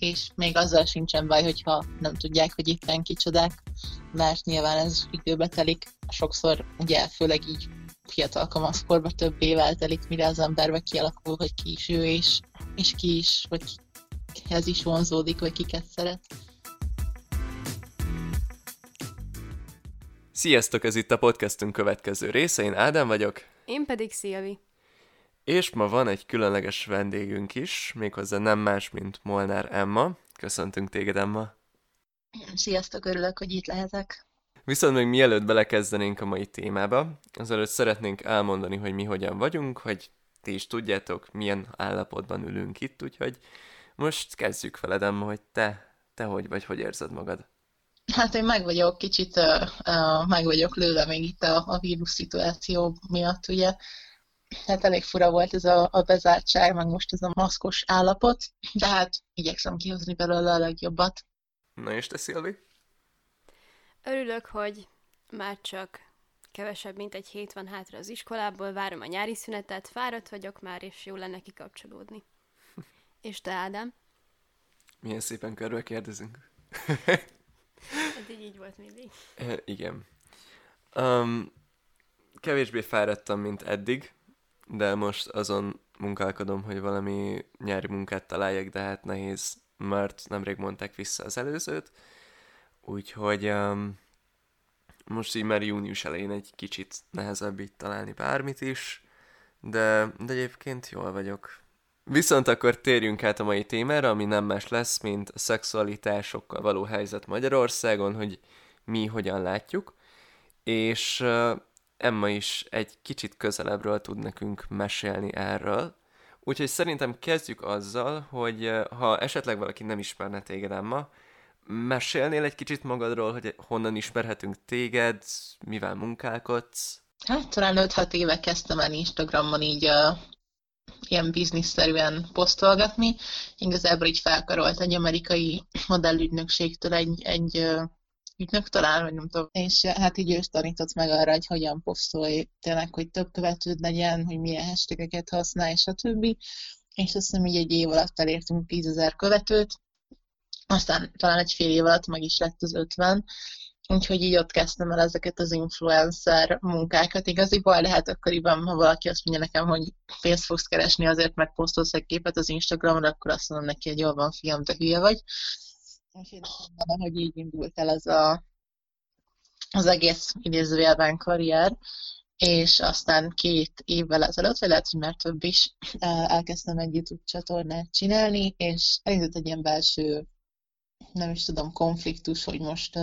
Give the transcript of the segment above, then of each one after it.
és még azzal sincsen baj, hogyha nem tudják, hogy éppen kicsodák, mert nyilván ez időbe telik. Sokszor ugye főleg így fiatal kamaszkorban több évvel telik, mire az emberbe kialakul, hogy ki is ő, és, és ki is, vagy kihez is vonzódik, vagy kiket szeret. Sziasztok, ez itt a podcastünk következő része, én Ádám vagyok. Én pedig Szilvi. És ma van egy különleges vendégünk is, méghozzá nem más, mint Molnár Emma. Köszöntünk téged, Emma. Sziasztok, örülök, hogy itt lehetek. Viszont még mielőtt belekezdenénk a mai témába, azelőtt szeretnénk elmondani, hogy mi hogyan vagyunk, hogy ti is tudjátok, milyen állapotban ülünk itt, úgyhogy most kezdjük veled, Emma, hogy te, te hogy vagy, hogy érzed magad? Hát én meg vagyok, kicsit uh, uh, meg vagyok lőve még itt a, a vírus szituáció miatt, ugye. Hát elég fura volt ez a, a bezártság, meg most ez a maszkos állapot, de hát igyekszem kihozni belőle a legjobbat. Na és te, Szilvi? Örülök, hogy már csak kevesebb, mint egy hét van hátra az iskolából, várom a nyári szünetet, fáradt vagyok már, és jó lenne kikapcsolódni. és te, Ádám? Milyen szépen körbe kérdezünk. Eddig így volt mindig. E, igen. Um, kevésbé fáradtam, mint eddig, de most azon munkálkodom, hogy valami nyári munkát találjak, de hát nehéz, mert nemrég mondták vissza az előzőt, úgyhogy um, most így már június elején egy kicsit nehezebb itt találni bármit is, de, de egyébként jól vagyok. Viszont akkor térjünk át a mai témára, ami nem más lesz, mint a szexualitásokkal való helyzet Magyarországon, hogy mi hogyan látjuk, és uh, Emma is egy kicsit közelebbről tud nekünk mesélni erről. Úgyhogy szerintem kezdjük azzal, hogy uh, ha esetleg valaki nem ismerne téged, Emma, mesélnél egy kicsit magadról, hogy honnan ismerhetünk téged, mivel munkálkodsz? Hát talán 5-6 éve kezdtem el Instagramon így uh, ilyen bizniszszerűen posztolgatni. Igazából így felkarolt egy amerikai modellügynökségtől egy, egy uh, ügynök talán, vagy nem tudom. És hát így ő tanított meg arra, hogy hogyan posztolj, tényleg, hogy több követőd legyen, hogy milyen hashtageket használj, stb. És azt hiszem, így egy év alatt elértünk 10 ezer követőt, aztán talán egy fél év alatt meg is lett az 50, úgyhogy így ott kezdtem el ezeket az influencer munkákat. Igaziból lehet akkoriban, ha valaki azt mondja nekem, hogy pénzt fogsz keresni azért, mert posztolsz egy képet az Instagramon, akkor azt mondom neki, hogy jól van, fiam, te hülye vagy. Úgyhogy mondom, hogy így indult el ez a, az egész idézőjelben karrier, és aztán két évvel ezelőtt, vagy lehet, hogy már több is, elkezdtem egy YouTube csatornát csinálni, és elindult egy ilyen belső, nem is tudom, konfliktus, hogy most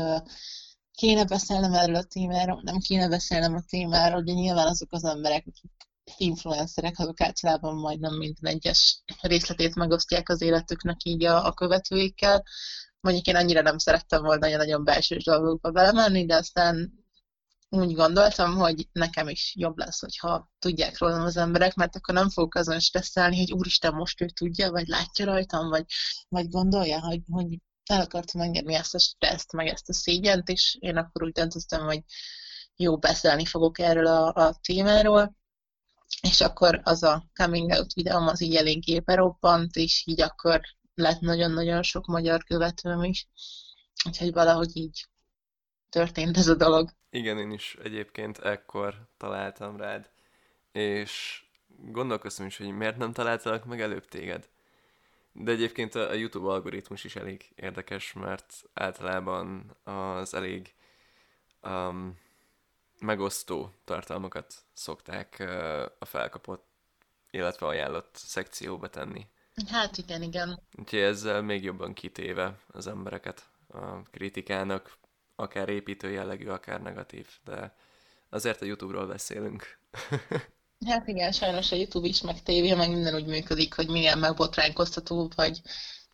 kéne beszélnem erről a témáról, nem kéne beszélnem a témáról, de nyilván azok az emberek, akik influencerek, azok általában majdnem minden egyes részletét megosztják az életüknek így a, a követőikkel, Mondjuk én annyira nem szerettem volna nagyon belső dolgokba belemenni, de aztán úgy gondoltam, hogy nekem is jobb lesz, hogyha tudják rólam az emberek, mert akkor nem fogok azon stresszelni, hogy úristen, most ő tudja, vagy látja rajtam, vagy, vagy gondolja, hogy, hogy el akartam engedni ezt a stresszt, meg ezt a szégyent, és én akkor úgy döntöttem, hogy jó, beszélni fogok erről a, a témáról, és akkor az a coming out videóm az így eléggé berobbant, és így akkor lett nagyon-nagyon sok magyar követőm is. Úgyhogy valahogy így történt ez a dolog. Igen, én is egyébként ekkor találtam rád, és gondolkoztam is, hogy miért nem találtalak meg előbb téged. De egyébként a YouTube algoritmus is elég érdekes, mert általában az elég um, megosztó tartalmakat szokták uh, a felkapott, illetve ajánlott szekcióba tenni. Hát igen, igen. Úgyhogy ezzel még jobban kitéve az embereket a kritikának, akár építő jellegű, akár negatív, de azért a YouTube-ról beszélünk. hát igen, sajnos a YouTube is, meg tévé, meg minden úgy működik, hogy minél megbotránkoztatóbb, vagy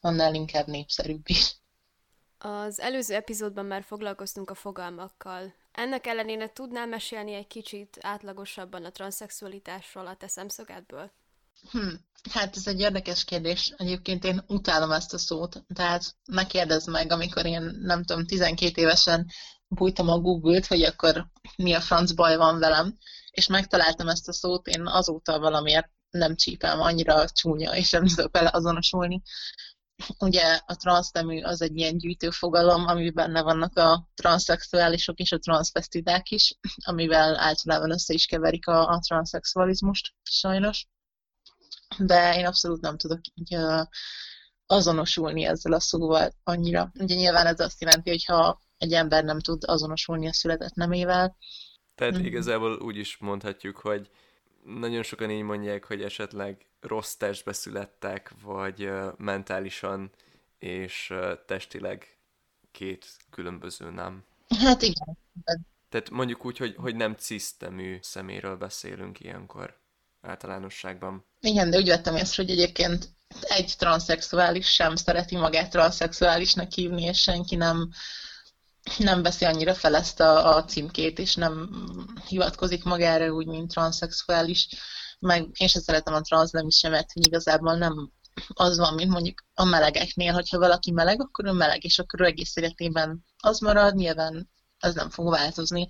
annál inkább népszerűbb is. Az előző epizódban már foglalkoztunk a fogalmakkal. Ennek ellenére tudnál mesélni egy kicsit átlagosabban a transzexualitásról a te szemszögedből? Hm, hát ez egy érdekes kérdés. Egyébként én utálom ezt a szót. Tehát ne kérdezz meg, amikor én, nem tudom, 12 évesen bújtam a Google-t, hogy akkor mi a franc baj van velem, és megtaláltam ezt a szót, én azóta valamiért nem csípem, annyira csúnya, és nem tudok vele azonosulni. ugye a transznemű az egy ilyen gyűjtőfogalom, amiben benne vannak a transzexuálisok és a transzvesztidák is, amivel általában össze is keverik a, a transzexualizmust, sajnos. De én abszolút nem tudok így azonosulni ezzel a szóval annyira. Ugye nyilván ez azt jelenti, hogy ha egy ember nem tud azonosulni a született nemével. Tehát mm. igazából úgy is mondhatjuk, hogy nagyon sokan így mondják, hogy esetleg rossz testbe születtek, vagy mentálisan és testileg két különböző nem. Hát igen. Tehát mondjuk úgy, hogy, hogy nem cisztemű szeméről beszélünk ilyenkor általánosságban. Igen, de úgy vettem észre, hogy egyébként egy transzexuális sem szereti magát transzexuálisnak hívni, és senki nem, nem veszi annyira fel ezt a, a címkét, és nem hivatkozik magára úgy, mint transzexuális. Meg én sem szeretem a transz nem is sem, mert hogy igazából nem az van, mint mondjuk a melegeknél, hogyha valaki meleg, akkor ő meleg, és akkor ő egész életében az marad, nyilván ez nem fog változni.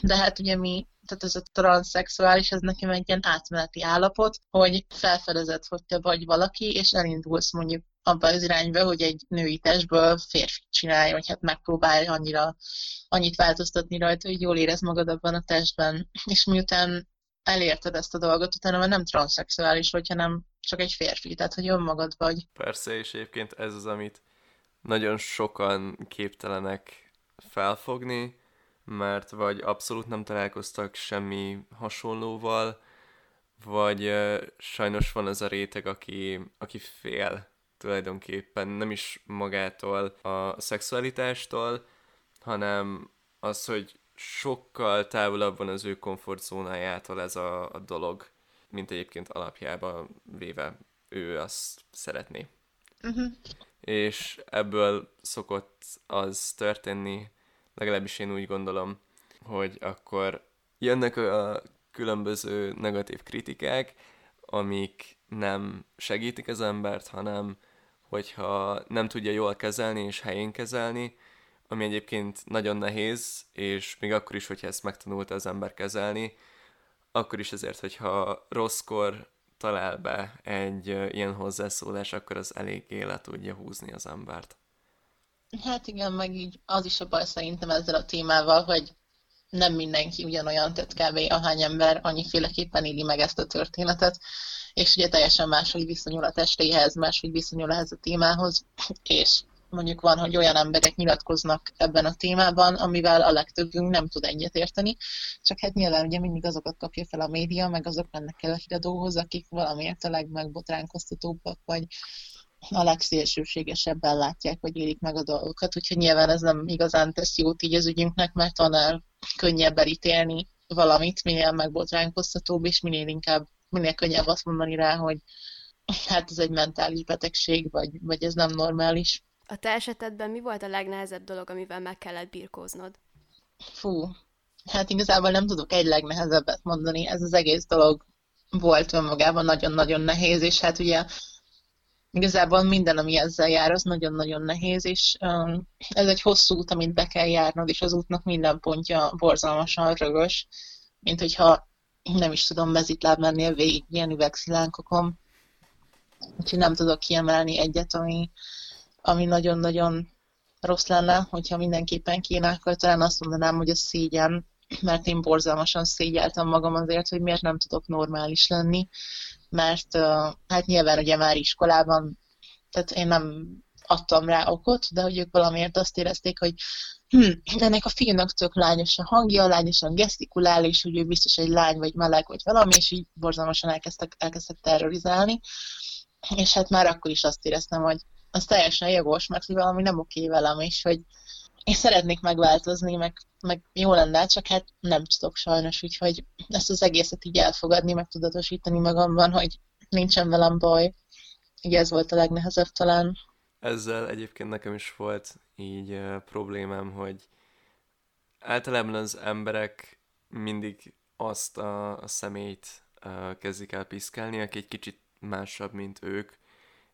De hát ugye mi tehát ez a transzexuális, ez nekem egy ilyen átmeneti állapot, hogy felfedezed, hogy te vagy valaki, és elindulsz mondjuk abba az irányba, hogy egy női testből férfi csinálj, vagy hát megpróbálj annyira, annyit változtatni rajta, hogy jól érez magad abban a testben. És miután elérted ezt a dolgot, utána már nem transzexuális vagy, hanem csak egy férfi, tehát hogy önmagad vagy. Persze, és egyébként ez az, amit nagyon sokan képtelenek felfogni, mert vagy abszolút nem találkoztak semmi hasonlóval, vagy uh, sajnos van az a réteg, aki, aki fél tulajdonképpen nem is magától a szexualitástól, hanem az, hogy sokkal távolabb van az ő komfortzónájától ez a, a dolog, mint egyébként alapjában véve ő azt szeretné. Uh-huh. És ebből szokott az történni, legalábbis én úgy gondolom, hogy akkor jönnek a különböző negatív kritikák, amik nem segítik az embert, hanem hogyha nem tudja jól kezelni és helyén kezelni, ami egyébként nagyon nehéz, és még akkor is, hogyha ezt megtanulta az ember kezelni, akkor is ezért, hogyha rosszkor talál be egy ilyen hozzászólás, akkor az elég élet tudja húzni az embert. Hát igen, meg így az is a baj szerintem ezzel a témával, hogy nem mindenki ugyanolyan, tehát kb. ahány ember annyiféleképpen éli meg ezt a történetet, és ugye teljesen máshogy viszonyul a testéhez, máshogy viszonyul ehhez a témához, és mondjuk van, hogy olyan emberek nyilatkoznak ebben a témában, amivel a legtöbbünk nem tud egyetérteni, csak hát nyilván ugye mindig azokat kapja fel a média, meg azok mennek el a híradóhoz, akik valamiért a legmegbotránkoztatóbbak, vagy a legszélsőségesebben látják, vagy élik meg a dolgokat, úgyhogy nyilván ez nem igazán tesz jót így az ügyünknek, mert annál könnyebb elítélni valamit, minél megbotránkoztatóbb, és minél inkább, minél könnyebb azt mondani rá, hogy hát ez egy mentális betegség, vagy, vagy ez nem normális. A te esetedben mi volt a legnehezebb dolog, amivel meg kellett birkóznod? Fú, hát igazából nem tudok egy legnehezebbet mondani. Ez az egész dolog volt önmagában nagyon-nagyon nehéz, és hát ugye igazából minden, ami ezzel jár, az nagyon-nagyon nehéz, és um, ez egy hosszú út, amit be kell járnod, és az útnak minden pontja borzalmasan rögös, mint hogyha nem is tudom mezitláb mennél végig ilyen üvegszilánkokon. Úgyhogy nem tudok kiemelni egyet, ami, ami nagyon-nagyon rossz lenne, hogyha mindenképpen kéne, akkor talán azt mondanám, hogy a szégyen, mert én borzalmasan szégyeltem magam azért, hogy miért nem tudok normális lenni, mert hát nyilván ugye már iskolában, tehát én nem adtam rá okot, de hogy ők valamiért azt érezték, hogy hm, ennek a fiúnak tök lányos a hangja, lányosan gesztikulál, és hogy ő biztos egy lány, vagy meleg, vagy valami, és így borzalmasan elkezdtek, elkezdtek terrorizálni. És hát már akkor is azt éreztem, hogy az teljesen jogos, mert hogy valami nem oké velem, és hogy én szeretnék megváltozni, meg, meg jó lenne, csak hát nem tudok sajnos, úgyhogy ezt az egészet így elfogadni, meg tudatosítani magamban, hogy nincsen velem baj. Így ez volt a legnehezebb talán. Ezzel egyébként nekem is volt így uh, problémám, hogy általában az emberek mindig azt a, a személyt uh, kezdik el piszkálni, aki egy kicsit másabb, mint ők,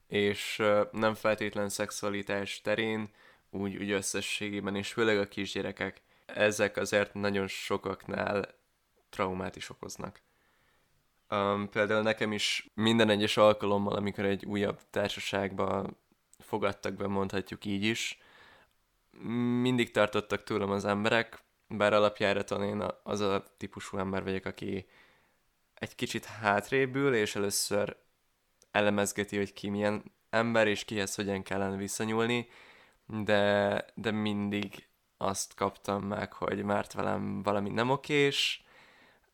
és uh, nem feltétlen szexualitás terén, úgy, úgy összességében, és főleg a kisgyerekek, ezek azért nagyon sokaknál traumát is okoznak. Um, például nekem is minden egyes alkalommal, amikor egy újabb társaságba fogadtak be, mondhatjuk így is. Mindig tartottak tőlem az emberek, bár alapjáraton én az a típusú ember vagyok, aki egy kicsit hátrébül, és először elemezgeti, hogy ki milyen ember, és kihez hogyan kellene visszanyúlni, de, de mindig azt kaptam meg, hogy mert velem valami nem okés,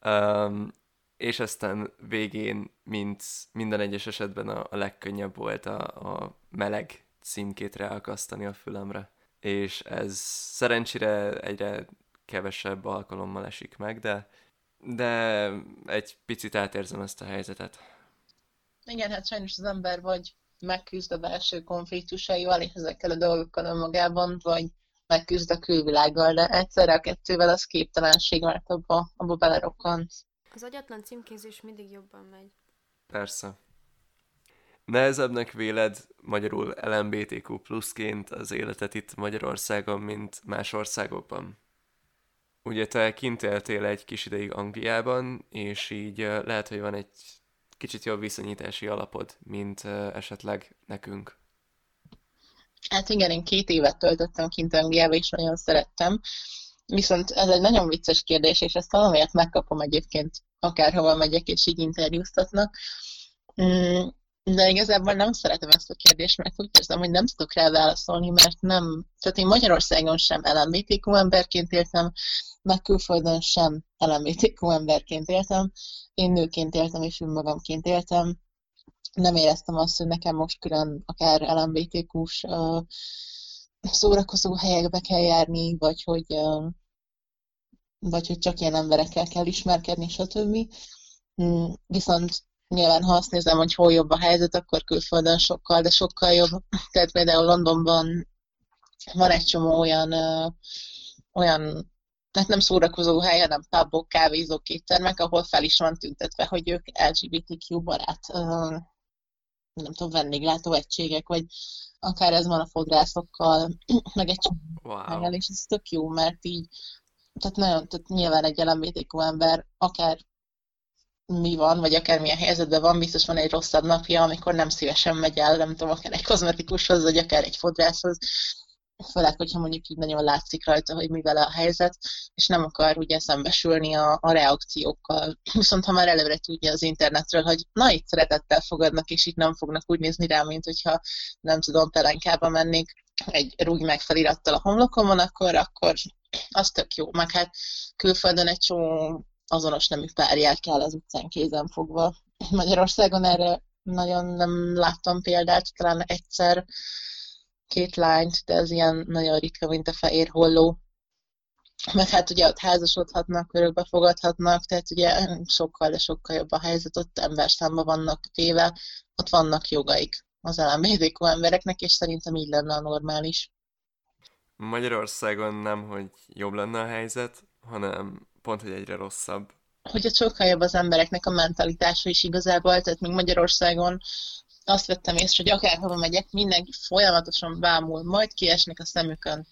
um, és aztán végén, mint minden egyes esetben a, a legkönnyebb volt a, a meleg címkét ráakasztani a fülemre. És ez szerencsére egyre kevesebb alkalommal esik meg, de, de egy picit átérzem ezt a helyzetet. Igen, hát sajnos az ember vagy megküzd a belső konfliktusaival és ezekkel a dolgokkal önmagában, vagy megküzd a külvilággal, de egyszerre a kettővel az képtelenség, mert abba, abba belerokkansz. Az agyatlan címkézés mindig jobban megy. Persze. Nehezebbnek véled magyarul LMBTQ pluszként az életet itt Magyarországon, mint más országokban? Ugye te kint éltél egy kis ideig Angliában, és így lehet, hogy van egy kicsit jobb viszonyítási alapod, mint esetleg nekünk. Hát igen, én két évet töltöttem kint Angliába, és nagyon szerettem. Viszont ez egy nagyon vicces kérdés, és ezt valamiért megkapom egyébként, akárhova megyek, és így interjúztatnak. De igazából nem szeretem ezt a kérdést, mert úgy érzem, hogy nem tudok rá válaszolni, mert nem, tehát én Magyarországon sem LMBTQ emberként éltem, meg külföldön sem LMBTQ emberként éltem. Én nőként éltem, és önmagamként éltem. Nem éreztem azt, hogy nekem most külön akár LMBTQ-s szórakozó helyekbe kell járni, vagy hogy, vagy hogy csak ilyen emberekkel kell ismerkedni, stb. Mm, viszont nyilván, ha azt nézem, hogy hol jobb a helyzet, akkor külföldön sokkal, de sokkal jobb. Tehát például Londonban van egy csomó olyan, olyan tehát nem szórakozó hely, hanem pubok, kávézók, éttermek, ahol fel is van tüntetve, hogy ők LGBTQ barát, nem tudom, vendéglátó egységek, vagy akár ez van a fodrászokkal, meg egy wow. és ez tök jó, mert így, tehát nagyon, tehát nyilván egy LMBTQ ember, akár mi van, vagy akár milyen helyzetben van, biztos van egy rosszabb napja, amikor nem szívesen megy el, nem tudom, akár egy kozmetikushoz, vagy akár egy fodrászhoz, főleg, hogyha mondjuk így nagyon látszik rajta, hogy mi vele a helyzet, és nem akar ugye szembesülni a, a reakciókkal. Viszont ha már előre tudja az internetről, hogy na itt szeretettel fogadnak, és itt nem fognak úgy nézni rá, mint hogyha nem tudom, pelenkába mennék egy rúgy meg felirattal a homlokomon, akkor, akkor az tök jó. Meg hát külföldön egy csomó azonos nemű párját kell az utcán kézen fogva. Magyarországon erre nagyon nem láttam példát, talán egyszer két lányt, de ez ilyen nagyon ritka, mint a fehér holló. Meg hát ugye ott házasodhatnak, örökbe fogadhatnak, tehát ugye sokkal, de sokkal jobb a helyzet, ott emberszámba vannak téve, ott vannak jogaik az LMBTQ embereknek, és szerintem így lenne a normális. Magyarországon nem, hogy jobb lenne a helyzet, hanem pont, hogy egyre rosszabb. Hogy a sokkal jobb az embereknek a mentalitása is igazából, tehát még Magyarországon azt vettem észre, hogy akárhova megyek, mindenki folyamatosan bámul, majd kiesnek a szemükön.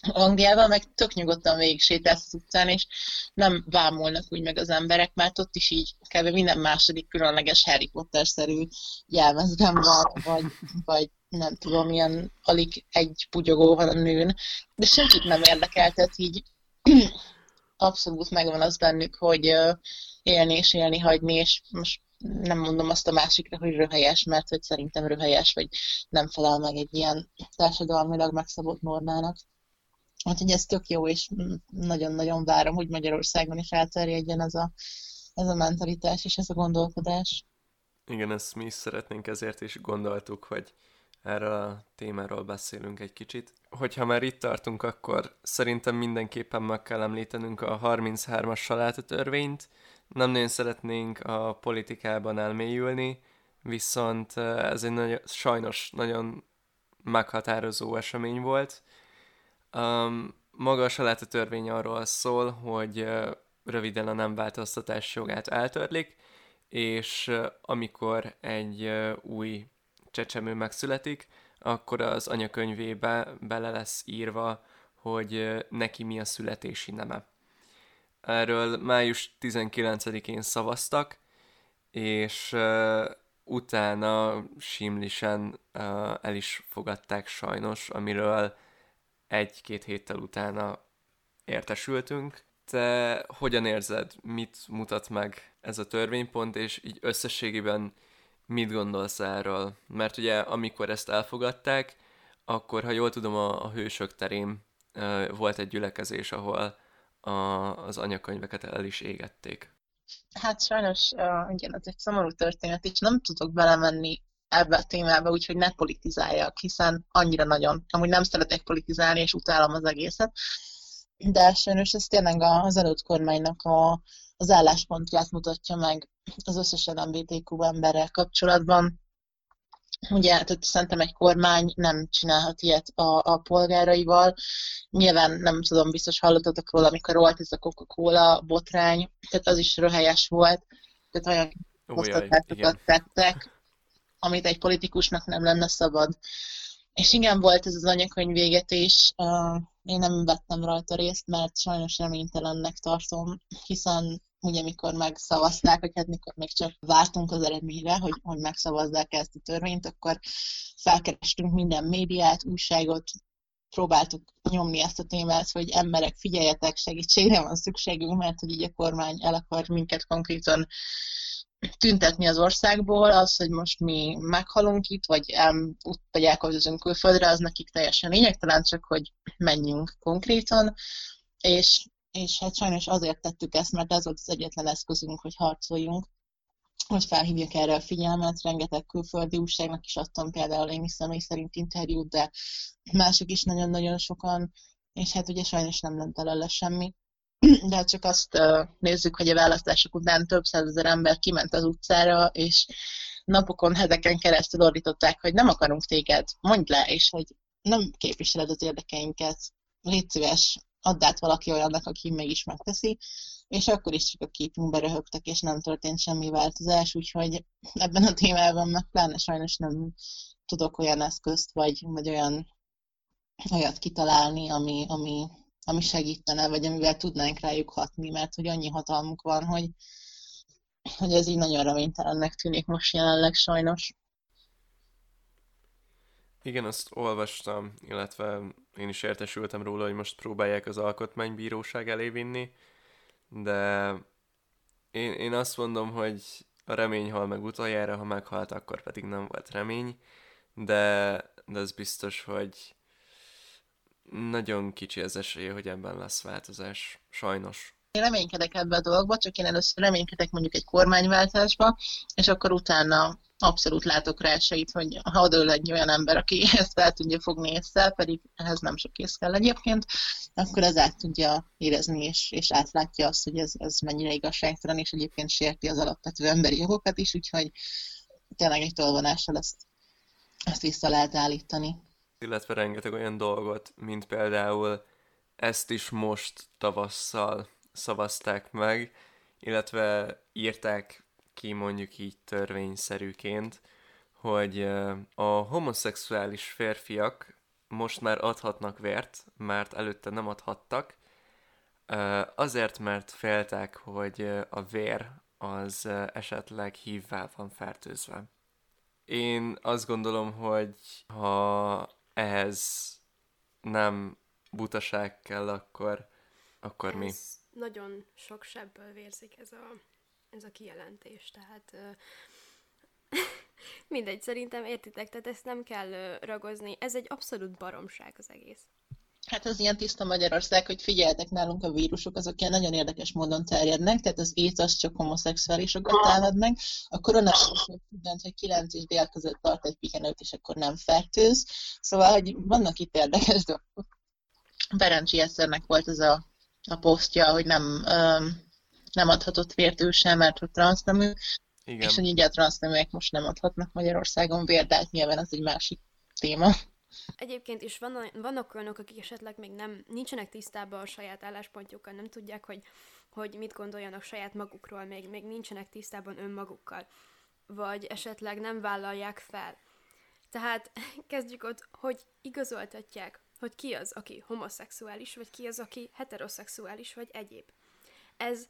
Angliában meg tök nyugodtan végig sétálsz az utcán, és nem bámulnak úgy meg az emberek, mert ott is így kb. minden második különleges Harry Potter-szerű jelmezben van, vagy, vagy nem tudom, ilyen alig egy pugyogó van a nőn, de senkit nem érdekel, tehát így abszolút megvan az bennük, hogy élni és élni hagyni, és most nem mondom azt a másikra, hogy röhelyes, mert hogy szerintem röhelyes, vagy nem felel meg egy ilyen társadalmilag megszabott normának. Úgyhogy ez tök jó, és nagyon-nagyon várom, hogy Magyarországon is elterjedjen ez a, ez a mentalitás és ez a gondolkodás. Igen, ezt mi is szeretnénk, ezért is gondoltuk, hogy erről a témáról beszélünk egy kicsit. Hogyha már itt tartunk, akkor szerintem mindenképpen meg kell említenünk a 33-as salátatörvényt, nem nagyon szeretnénk a politikában elmélyülni, viszont ez egy nagyon, sajnos nagyon meghatározó esemény volt. Um, maga a saláta törvény arról szól, hogy uh, röviden a nem változtatás jogát eltörlik, és uh, amikor egy új csecsemő megszületik, akkor az anyakönyvébe bele lesz írva, hogy neki mi a születési neme. Erről május 19-én szavaztak, és utána simlisen uh, el is fogadták sajnos, amiről egy-két héttel utána értesültünk. Te hogyan érzed, mit mutat meg ez a törvénypont, és így összességében mit gondolsz erről? Mert ugye amikor ezt elfogadták, akkor ha jól tudom, a, a hősök terén uh, volt egy gyülekezés, ahol a, az anyakönyveket el is égették. Hát sajnos, uh, igen, ez egy szomorú történet, és nem tudok belemenni ebbe a témába, úgyhogy ne politizáljak, hiszen annyira nagyon, amúgy nem szeretek politizálni, és utálom az egészet, de sajnos ez tényleg az előtt kormánynak a, az álláspontját mutatja meg az összes LMBTQ emberrel kapcsolatban. Ugye, tehát szerintem egy kormány nem csinálhat ilyet a, a polgáraival. Nyilván nem tudom, biztos hallottatok róla, amikor volt ez a Coca-Cola botrány, tehát az is röhelyes volt, tehát olyan osztatásokat tettek, amit egy politikusnak nem lenne szabad. És igen, volt ez az anyakönyv végetés, én nem vettem rajta részt, mert sajnos reménytelennek tartom, hiszen ugye mikor megszavazták, hogy hát mikor még csak vártunk az eredményre, hogy, hogy megszavazzák ezt a törvényt, akkor felkerestünk minden médiát, újságot, próbáltuk nyomni ezt a témát, hogy emberek, figyeljetek, segítségre van szükségünk, mert hogy így a kormány el akar minket konkrétan tüntetni az országból, az, hogy most mi meghalunk itt, vagy, el, vagy elköltözünk külföldre, az nekik teljesen lényegtelen, csak hogy menjünk konkrétan, és, és hát sajnos azért tettük ezt, mert ez volt az egyetlen eszközünk, hogy harcoljunk, hogy felhívjuk erre a figyelmet, rengeteg külföldi újságnak is adtam például én is személy szerint interjút, de mások is nagyon-nagyon sokan, és hát ugye sajnos nem lett belőle semmi. De csak azt nézzük, hogy a választások után több százezer ember kiment az utcára, és napokon, heteken keresztül ordították, hogy nem akarunk téged, mondd le, és hogy nem képviseled az érdekeinket, légy szíves, add át valaki olyannak, aki mégis megteszi, és akkor is csak a képünkbe röhögtek, és nem történt semmi változás, úgyhogy ebben a témában meg pláne sajnos nem tudok olyan eszközt, vagy, vagy olyan olyat kitalálni, ami, ami ami segítene, vagy amivel tudnánk rájuk hatni, mert hogy annyi hatalmuk van, hogy, hogy ez így nagyon reménytelennek tűnik most jelenleg sajnos. Igen, azt olvastam, illetve én is értesültem róla, hogy most próbálják az alkotmánybíróság elé vinni, de én, én azt mondom, hogy a remény hal meg utoljára, ha meghalt, akkor pedig nem volt remény, de, de az biztos, hogy nagyon kicsi az esélye, hogy ebben lesz változás, sajnos. Én reménykedek ebbe a dologba, csak én először reménykedek mondjuk egy kormányváltásba, és akkor utána abszolút látok rá esélyt, hogy ha odaül egy olyan ember, aki ezt fel tudja fogni észre, pedig ehhez nem sok kész kell egyébként, akkor az át tudja érezni, és, és átlátja azt, hogy ez, ez mennyire igazságtalan, és egyébként sérti az alapvető emberi jogokat is, úgyhogy tényleg egy tolvonással ezt, ezt vissza lehet állítani. Illetve rengeteg olyan dolgot, mint például ezt is most tavasszal szavazták meg, illetve írták ki mondjuk így törvényszerűként, hogy a homoszexuális férfiak most már adhatnak vért, mert előtte nem adhattak, azért, mert féltek, hogy a vér az esetleg hívvel van fertőzve. Én azt gondolom, hogy ha ehhez nem butaság kell, akkor, akkor ez mi? Nagyon sok sebből vérzik ez a, ez a kijelentés, tehát mindegy, szerintem értitek, tehát ezt nem kell ragozni, ez egy abszolút baromság az egész. Hát az ilyen tiszta Magyarország, hogy figyeltek nálunk a vírusok, azok ilyen nagyon érdekes módon terjednek, tehát az AIDS az csak homoszexuálisokat támad meg, a koronavírus tudod, hogy 9 és dél között tart egy pihenőt, és akkor nem fertőz. Szóval, hogy vannak itt érdekes dolgok. Berencsi Eszternek volt ez a, a posztja, hogy nem, um, nem adhatott vért ő sem, mert hogy transznemű, Igen. és hogy így a transzneműek most nem adhatnak Magyarországon vért, de hát nyilván az egy másik téma. Egyébként is van, vannak olyanok, akik esetleg még nem nincsenek tisztában a saját álláspontjukkal, nem tudják, hogy, hogy mit gondoljanak saját magukról, még, még nincsenek tisztában önmagukkal, vagy esetleg nem vállalják fel. Tehát kezdjük ott, hogy igazoltatják, hogy ki az, aki homoszexuális, vagy ki az, aki heteroszexuális, vagy egyéb. Ez,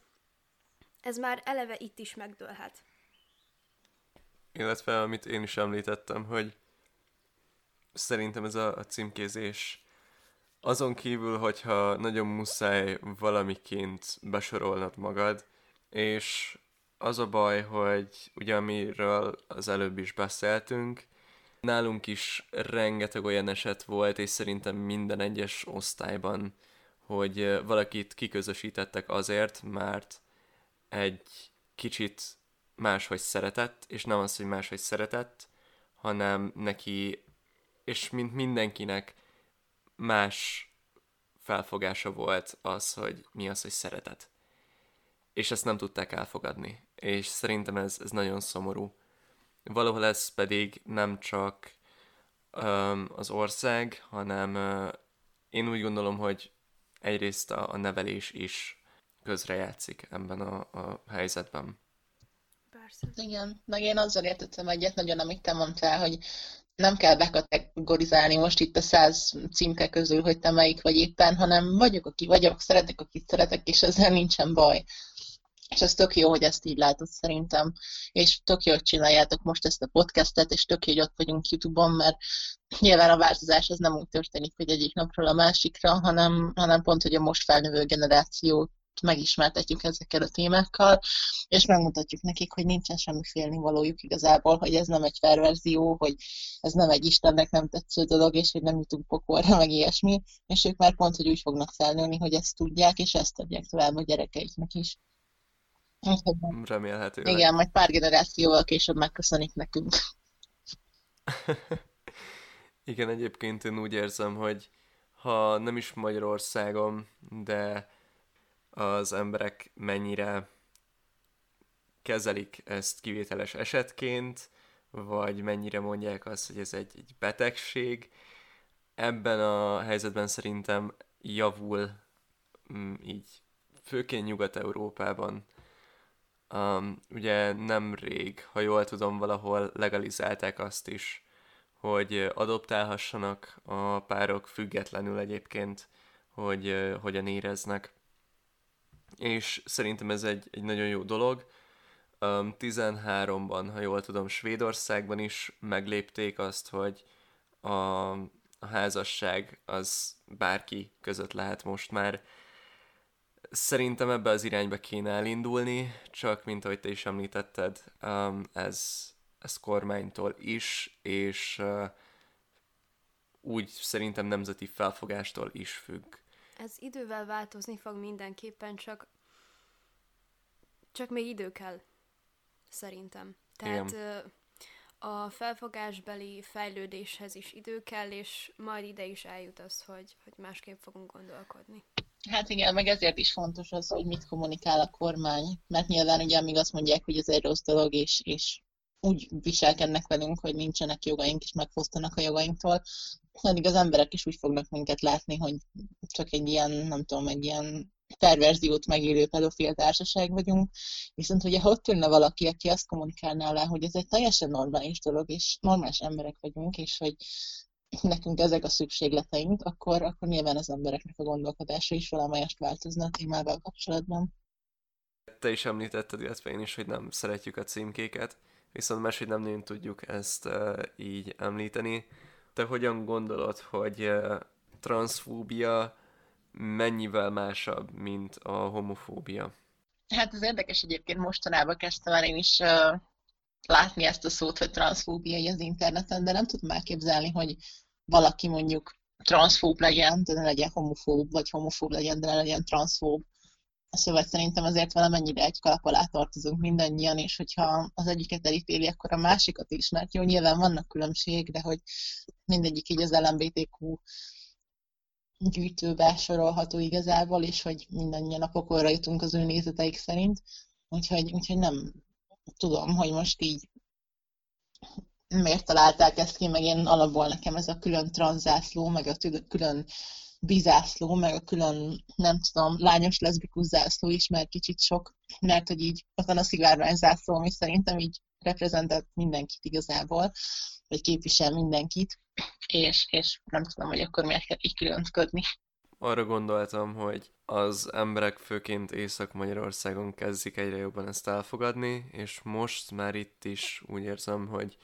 ez már eleve itt is megdőlhet. illetve amit én is említettem, hogy szerintem ez a, a címkézés azon kívül, hogyha nagyon muszáj valamiként besorolnod magad, és az a baj, hogy ugye amiről az előbb is beszéltünk, nálunk is rengeteg olyan eset volt, és szerintem minden egyes osztályban, hogy valakit kiközösítettek azért, mert egy kicsit máshogy szeretett, és nem az, hogy máshogy szeretett, hanem neki, és mint mindenkinek más felfogása volt az, hogy mi az, hogy szeretet. És ezt nem tudták elfogadni. És szerintem ez, ez nagyon szomorú. Valahol ez pedig nem csak um, az ország, hanem uh, én úgy gondolom, hogy egyrészt a, a nevelés is közrejátszik ebben a, a helyzetben. Persze. Igen, meg én azzal értettem egyet nagyon, amit te mondtál, hogy nem kell bekategorizálni most itt a száz címke közül, hogy te melyik vagy éppen, hanem vagyok, aki vagyok, szeretek, akit szeretek, és ezzel nincsen baj. És ez tök jó, hogy ezt így látod szerintem, és tök jó, hogy csináljátok most ezt a podcastet, és tök jó, hogy ott vagyunk YouTube-on, mert nyilván a változás az nem úgy történik, hogy egyik napról a másikra, hanem, hanem pont, hogy a most felnövő generációt megismertetjük ezekkel a témákkal, és megmutatjuk nekik, hogy nincsen semmi félnivalójuk igazából, hogy ez nem egy felverzió, hogy ez nem egy Istennek nem tetsző dolog, és hogy nem jutunk pokolra, meg ilyesmi, és ők már pont, hogy úgy fognak felnőni, hogy ezt tudják, és ezt adják tovább a gyerekeiknek is. Remélhetőleg. Igen, majd pár generációval később megköszönik nekünk. Igen, egyébként én úgy érzem, hogy ha nem is Magyarországon, de az emberek mennyire kezelik ezt kivételes esetként, vagy mennyire mondják azt, hogy ez egy, egy betegség. Ebben a helyzetben szerintem javul mm, így, főként Nyugat-Európában. Um, ugye nemrég, ha jól tudom, valahol legalizálták azt is, hogy adoptálhassanak a párok függetlenül egyébként, hogy hogyan éreznek és szerintem ez egy, egy nagyon jó dolog. Um, 13-ban, ha jól tudom, Svédországban is meglépték azt, hogy a, a házasság az bárki között lehet most már. Szerintem ebbe az irányba kéne elindulni, csak mint ahogy te is említetted, um, ez, ez kormánytól is, és uh, úgy szerintem nemzeti felfogástól is függ. Ez idővel változni fog mindenképpen, csak csak még idő kell, szerintem. Tehát Igen. a felfogásbeli fejlődéshez is idő kell, és majd ide is eljut az, hogy, hogy másképp fogunk gondolkodni. Hát igen, meg ezért is fontos az, hogy mit kommunikál a kormány. Mert nyilván ugye amíg azt mondják, hogy ez egy rossz dolog, és, és úgy viselkednek velünk, hogy nincsenek jogaink, és megfosztanak a jogainktól, addig az emberek is úgy fognak minket látni, hogy csak egy ilyen, nem tudom, egy ilyen perverziót megélő pedofil társaság vagyunk, viszont ugye ott ülne valaki, aki azt kommunikálná le, hogy ez egy teljesen normális dolog, és normális emberek vagyunk, és hogy nekünk ezek a szükségleteink, akkor, akkor nyilván az embereknek a gondolkodása is valamelyest változna a témával kapcsolatban. Te is említetted, illetve én is, hogy nem szeretjük a címkéket, viszont máshogy nem nagyon tudjuk ezt uh, így említeni. Te hogyan gondolod, hogy uh, transzfóbia mennyivel másabb, mint a homofóbia? Hát ez érdekes egyébként, mostanában kezdtem el én is uh, látni ezt a szót, hogy transzfóbia az interneten, de nem tudom elképzelni, hogy valaki mondjuk transzfób legyen, de ne legyen homofób, vagy homofób legyen, de ne legyen transzfób. Szóval szerintem azért valamennyire egy kalap alá tartozunk mindannyian, és hogyha az egyiket elítéli, akkor a másikat is, mert jó, nyilván vannak különbség, de hogy mindegyik így az LMBTQ gyűjtőbe sorolható igazából, és hogy mindannyian a pokolra jutunk az ő nézeteik szerint. Úgyhogy, úgyhogy nem tudom, hogy most így miért találták ezt ki, meg én alapból nekem ez a külön transzászló, meg a külön bizászló, meg a külön, nem tudom, lányos leszbikus zászló is, mert kicsit sok, mert hogy így ott van a szivárvány zászló, ami szerintem így reprezentál mindenkit igazából, vagy képvisel mindenkit, és, és nem tudom, hogy akkor miért kell így különködni. arra gondoltam, hogy az emberek főként Észak-Magyarországon kezdik egyre jobban ezt elfogadni, és most már itt is úgy érzem, hogy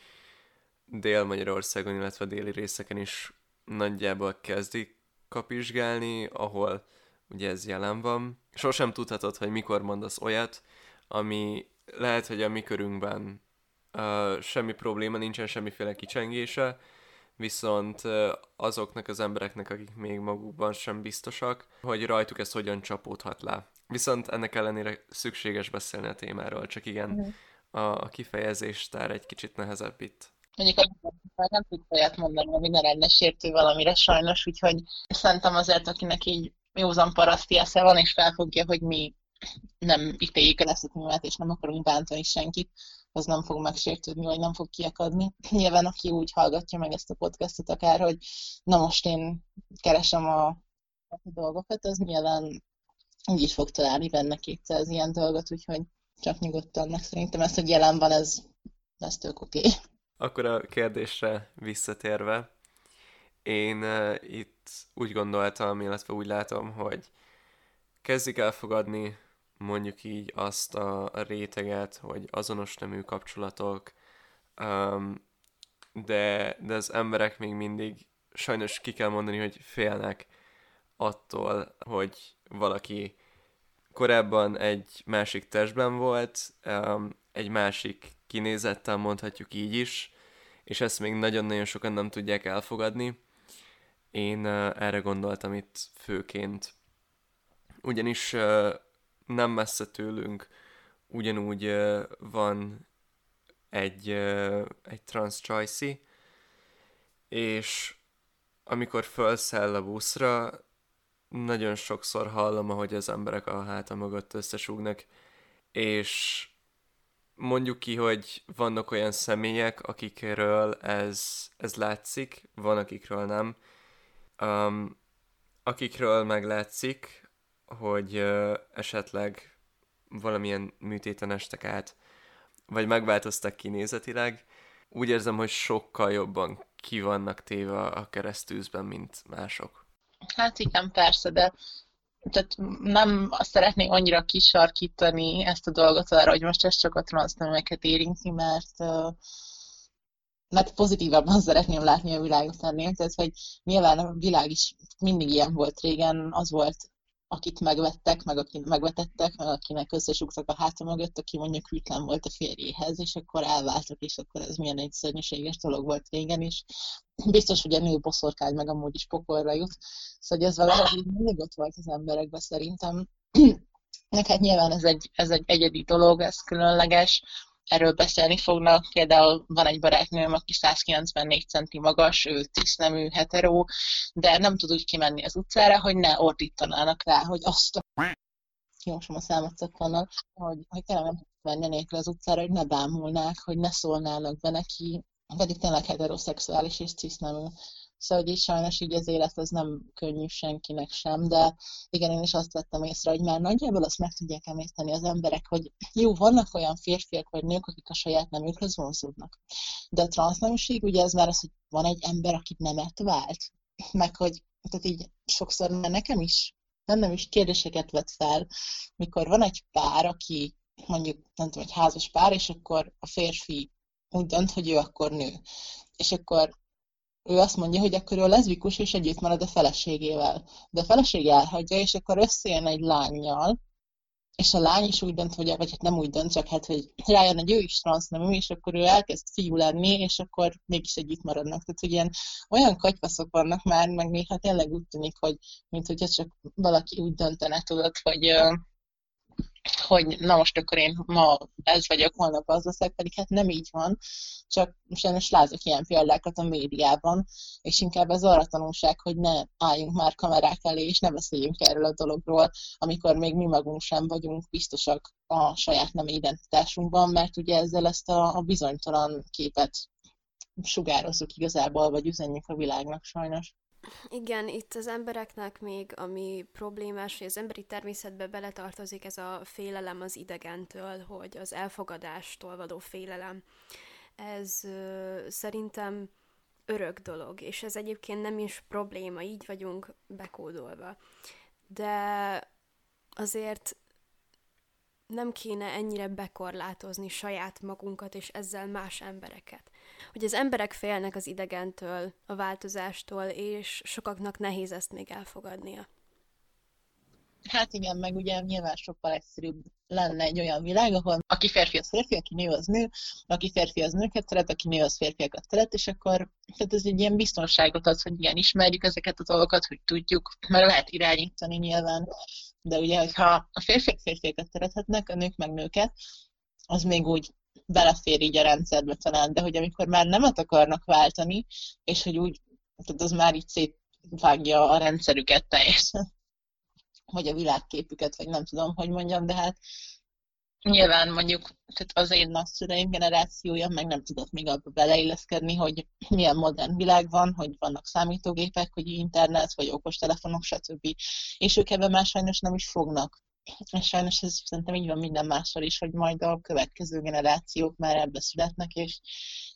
Dél-Magyarországon, illetve a déli részeken is nagyjából kezdik kapizsgálni, ahol ugye ez jelen van. Sosem tudhatod, hogy mikor mondasz olyat, ami lehet, hogy a mi körünkben uh, semmi probléma, nincsen semmiféle kicsengése, viszont azoknak az embereknek, akik még magukban sem biztosak, hogy rajtuk ez hogyan csapódhat le. Viszont ennek ellenére szükséges beszélni a témáról, csak igen, uh-huh. a, a kifejezés tár egy kicsit nehezebb itt. Mondjuk a nem tud olyat mondani, ami ne lenne sértő valamire sajnos, úgyhogy szerintem azért, akinek így józan paraszti esze van, és felfogja, hogy mi nem ítéljük el ezt a témát, és nem akarunk bántani senkit, az nem fog megsértődni, vagy nem fog kiakadni. Nyilván, aki úgy hallgatja meg ezt a podcastot akár, hogy na most én keresem a, a dolgokat, az nyilván úgy is fog találni benne 200 ilyen dolgot, úgyhogy csak nyugodtan meg szerintem ezt, hogy jelen van, ez, ez tök oké. Okay. Akkor a kérdésre visszatérve, én uh, itt úgy gondoltam, illetve úgy látom, hogy kezdik elfogadni mondjuk így azt a, réteget, hogy azonos nemű kapcsolatok, um, de, de az emberek még mindig sajnos ki kell mondani, hogy félnek attól, hogy valaki korábban egy másik testben volt, um, egy másik kinézettel mondhatjuk így is, és ezt még nagyon-nagyon sokan nem tudják elfogadni. Én erre gondoltam itt főként. Ugyanis nem messze tőlünk ugyanúgy van egy, egy trans choice és amikor felszáll a buszra, nagyon sokszor hallom, ahogy az emberek a háta mögött összesúgnak, és mondjuk ki, hogy vannak olyan személyek, akikről ez, ez látszik, van akikről nem. Um, akikről meg látszik, hogy uh, esetleg valamilyen műtéten estek át, vagy megváltoztak kinézetileg, úgy érzem, hogy sokkal jobban ki vannak téve a keresztűzben, mint mások. Hát igen, persze, de tehát nem azt szeretnék annyira kisarkítani ezt a dolgot arra, hogy most ez csak a transznemeket érinti, mert mert pozitívabban szeretném látni a világot ennél, tehát hogy nyilván a világ is mindig ilyen volt régen, az volt akit megvettek, meg akit megvetettek, meg akinek összesugtak a háta mögött, aki mondjuk hűtlen volt a férjéhez, és akkor elváltak, és akkor ez milyen egy szörnyűséges dolog volt régen, és biztos, hogy a nő boszorkány meg amúgy is pokolra jut. Szóval ez valahogy mindig ott volt az emberekben szerintem. Nek hát nyilván ez egy, ez egy egyedi dolog, ez különleges, erről beszélni fognak. Például van egy barátnőm, aki 194 centi magas, ő tisztnemű, hetero, de nem tud úgy kimenni az utcára, hogy ne ordítanának rá, hogy azt a kimosom a számot szakkannal, hogy, hogy tényleg nem menni nélkül az utcára, hogy ne bámulnák, hogy ne szólnának be neki, pedig tényleg heteroszexuális és tisztnemű. Szóval, így sajnos így az élet az nem könnyű senkinek sem, de igen, én is azt vettem észre, hogy már nagyjából azt meg tudják emészteni az emberek, hogy jó, vannak olyan férfiak vagy nők, akik a saját nemükhöz vonzódnak. De a transzneműség ugye ez már az, hogy van egy ember, aki nemet vált, meg hogy tehát így sokszor már nekem is nem is kérdéseket vet fel, mikor van egy pár, aki mondjuk, nem tudom, egy házas pár, és akkor a férfi úgy dönt, hogy ő akkor nő. És akkor ő azt mondja, hogy akkor ő leszbikus, és együtt marad a feleségével. De a felesége elhagyja, és akkor összejön egy lányjal, és a lány is úgy dönt, hogy, vagy hát nem úgy dönt, csak hát, hogy rájön, hogy ő is transznemű, és akkor ő elkezd fiú lenni, és akkor mégis együtt maradnak. Tehát, hogy ilyen olyan katyvaszok vannak már, meg néha tényleg úgy tűnik, hogy mint hogyha csak valaki úgy döntene, tudod, hogy hogy na most akkor én ma ez vagyok, holnap az leszek, pedig hát nem így van, csak sajnos látok ilyen példákat a médiában, és inkább ez arra tanulság, hogy ne álljunk már kamerák elé, és ne beszéljünk erről a dologról, amikor még mi magunk sem vagyunk biztosak a saját nem identitásunkban, mert ugye ezzel ezt a, a bizonytalan képet sugározzuk igazából, vagy üzenjük a világnak sajnos. Igen, itt az embereknek még, ami problémás, hogy az emberi természetbe beletartozik ez a félelem az idegentől, hogy az elfogadástól való félelem. Ez ö, szerintem örök dolog, és ez egyébként nem is probléma, így vagyunk bekódolva. De azért nem kéne ennyire bekorlátozni saját magunkat, és ezzel más embereket. Hogy az emberek félnek az idegentől, a változástól, és sokaknak nehéz ezt még elfogadnia. Hát igen, meg ugye nyilván sokkal egyszerűbb lenne egy olyan világ, ahol aki férfi, az férfi, aki nő, az nő, aki férfi, az nőket szeret, aki nő, az férfiakat szeret, és akkor tehát ez egy ilyen biztonságot ad, hogy igen, ismerjük ezeket a dolgokat, hogy tudjuk, mert lehet irányítani nyilván, de ugye, hogyha a férfiak férfiakat szerethetnek, a nők meg nőket, az még úgy belefér így a rendszerbe talán, de hogy amikor már nem akarnak váltani, és hogy úgy, tehát az már így szétvágja a rendszerüket teljesen vagy a világképüket, vagy nem tudom, hogy mondjam, de hát nyilván mondjuk tehát az én nagyszüleim generációja meg nem tudott még abba beleilleszkedni, hogy milyen modern világ van, hogy vannak számítógépek, hogy internet, vagy okostelefonok, stb. És ők ebben már sajnos nem is fognak. És sajnos ez szerintem így van minden mással is, hogy majd a következő generációk már ebbe születnek, és,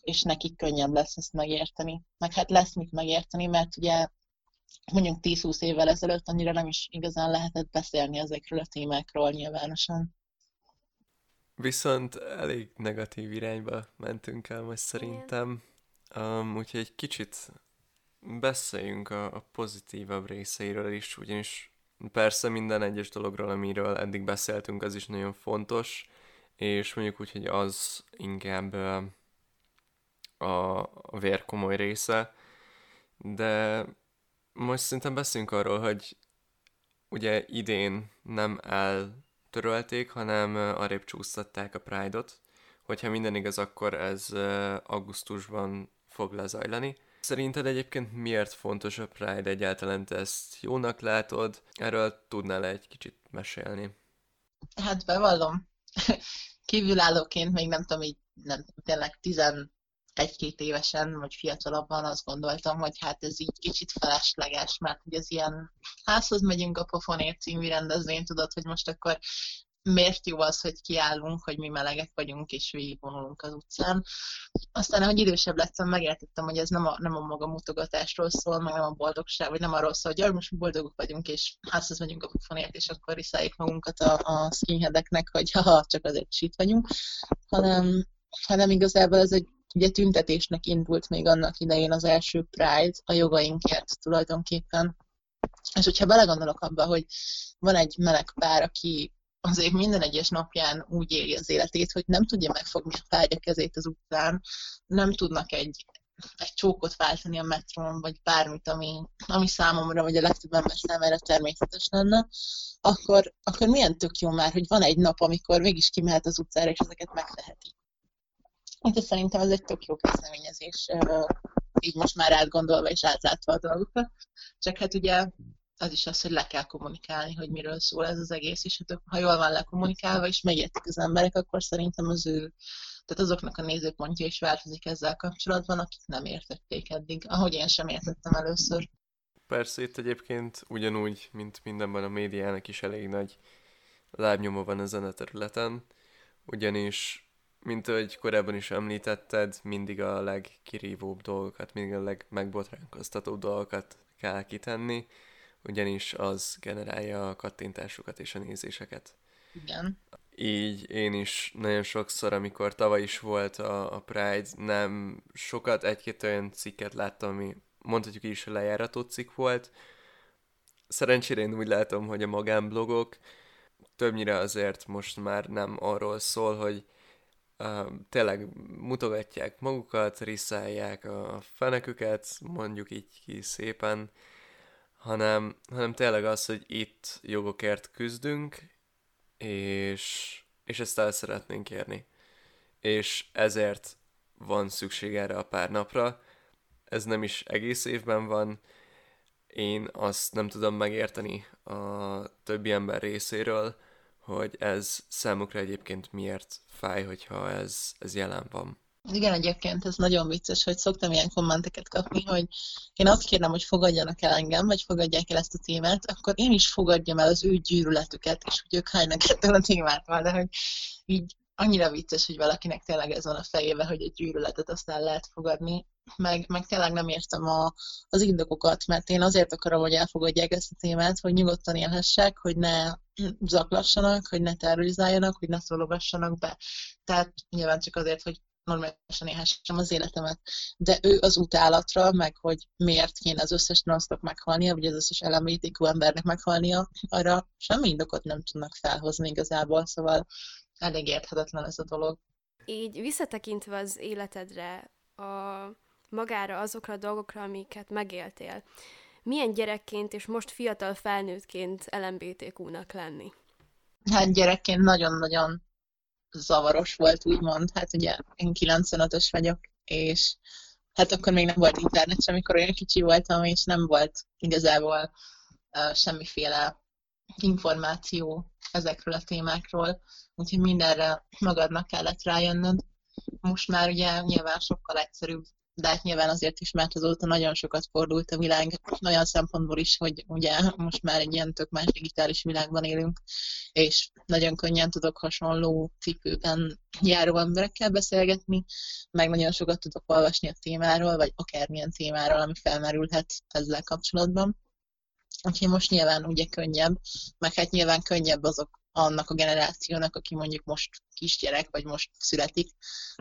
és nekik könnyebb lesz ezt megérteni. Meg hát lesz mit megérteni, mert ugye mondjuk 10-20 évvel ezelőtt annyira nem is igazán lehetett beszélni ezekről a témákról nyilvánosan. Viszont elég negatív irányba mentünk el most szerintem, um, úgyhogy egy kicsit beszéljünk a, a pozitívabb részeiről is, ugyanis persze minden egyes dologról, amiről eddig beszéltünk, az is nagyon fontos, és mondjuk úgy, hogy az inkább a, a vér komoly része, de most szerintem beszélünk arról, hogy ugye idén nem eltörölték, hanem arrébb csúsztatták a Pride-ot. Hogyha minden igaz, akkor ez augusztusban fog lezajlani. Szerinted egyébként miért fontos a Pride egyáltalán? Te ezt jónak látod? Erről tudnál egy kicsit mesélni? Hát bevallom. Kívülállóként még nem tudom, így nem, tényleg tizen egy-két évesen, vagy fiatalabban azt gondoltam, hogy hát ez így kicsit felesleges, mert hogy az ilyen házhoz megyünk a Pofonért című rendezvény, tudod, hogy most akkor miért jó az, hogy kiállunk, hogy mi melegek vagyunk, és végigvonulunk az utcán. Aztán, ahogy idősebb lettem, megértettem, hogy ez nem a, nem a maga mutogatásról szól, meg nem a boldogság, vagy nem arról szól, hogy most boldogok vagyunk, és házhoz megyünk a pofonért, és akkor riszáljuk magunkat a, a skinheadeknek, hogy ha csak azért is itt vagyunk, hanem, hanem igazából ez egy ugye tüntetésnek indult még annak idején az első Pride a jogainkért tulajdonképpen. És hogyha belegondolok abba, hogy van egy meleg pár, aki azért minden egyes napján úgy éli az életét, hogy nem tudja megfogni a tárgya kezét az utcán, nem tudnak egy, egy csókot váltani a metrón, vagy bármit, ami, ami számomra, vagy a legtöbb ember számára természetes lenne, akkor, akkor milyen tök jó már, hogy van egy nap, amikor mégis kimehet az utcára, és ezeket megteheti. Úgyhogy szerintem ez egy tök jó kezdeményezés, így most már átgondolva és átlátva a dolgokat. Csak hát ugye az is az, hogy le kell kommunikálni, hogy miről szól ez az egész, és hát, ha jól van lekommunikálva, és megértik az emberek, akkor szerintem az ő, tehát azoknak a nézőpontja is változik ezzel kapcsolatban, akik nem értették eddig, ahogy én sem értettem először. Persze itt egyébként ugyanúgy, mint mindenben a médiának is elég nagy lábnyoma van a területen, ugyanis mint ahogy korábban is említetted, mindig a legkirívóbb dolgokat, mindig a legmegbotránkoztatóbb dolgokat kell kitenni, ugyanis az generálja a kattintásokat és a nézéseket. Igen. Így én is nagyon sokszor, amikor tavaly is volt a, a Pride, nem sokat, egy-két olyan cikket láttam, ami mondhatjuk is a lejárató cikk volt. Szerencsére én úgy látom, hogy a magánblogok többnyire azért most már nem arról szól, hogy uh, tényleg mutogatják magukat, riszálják a feneküket, mondjuk így ki szépen, hanem, hanem tényleg az, hogy itt jogokért küzdünk, és, és ezt el szeretnénk érni. És ezért van szükség erre a pár napra. Ez nem is egész évben van. Én azt nem tudom megérteni a többi ember részéről, hogy ez számukra egyébként miért fáj, hogyha ez, ez jelen van. Igen, egyébként ez nagyon vicces, hogy szoktam ilyen kommenteket kapni, hogy én azt kérem, hogy fogadjanak el engem, vagy fogadják el ezt a témát, akkor én is fogadjam el az ő gyűrületüket, és hogy ők hánynak ettől a témától, de hogy így annyira vicces, hogy valakinek tényleg ez van a fejébe, hogy egy gyűlöletet azt el lehet fogadni, meg, meg tényleg nem értem a, az indokokat, mert én azért akarom, hogy elfogadják ezt a témát, hogy nyugodtan élhessek, hogy ne zaklassanak, hogy ne terrorizáljanak, hogy ne szólogassanak be. Tehát nyilván csak azért, hogy normálisan élhessem az életemet. De ő az utálatra, meg hogy miért kéne az összes transztok meghalnia, vagy az összes LMBTQ embernek meghalnia, arra semmi indokot nem tudnak felhozni igazából, szóval elég érthetetlen ez a dolog. Így visszatekintve az életedre, a magára azokra a dolgokra, amiket megéltél, milyen gyerekként és most fiatal felnőttként LMBTQ-nak lenni? Hát gyerekként nagyon-nagyon zavaros volt, úgymond. Hát ugye én 95-ös vagyok, és hát akkor még nem volt internet sem, amikor olyan kicsi voltam, és nem volt igazából uh, semmiféle információ ezekről a témákról, úgyhogy mindenre magadnak kellett rájönnöd. Most már ugye nyilván sokkal egyszerűbb de hát nyilván azért is, mert azóta nagyon sokat fordult a világ, olyan szempontból is, hogy ugye most már egy ilyen tök más digitális világban élünk, és nagyon könnyen tudok hasonló cipőben járó emberekkel beszélgetni, meg nagyon sokat tudok olvasni a témáról, vagy akármilyen témáról, ami felmerülhet ezzel kapcsolatban. Úgyhogy most nyilván ugye könnyebb, meg hát nyilván könnyebb azok annak a generációnak, aki mondjuk most kisgyerek, vagy most születik,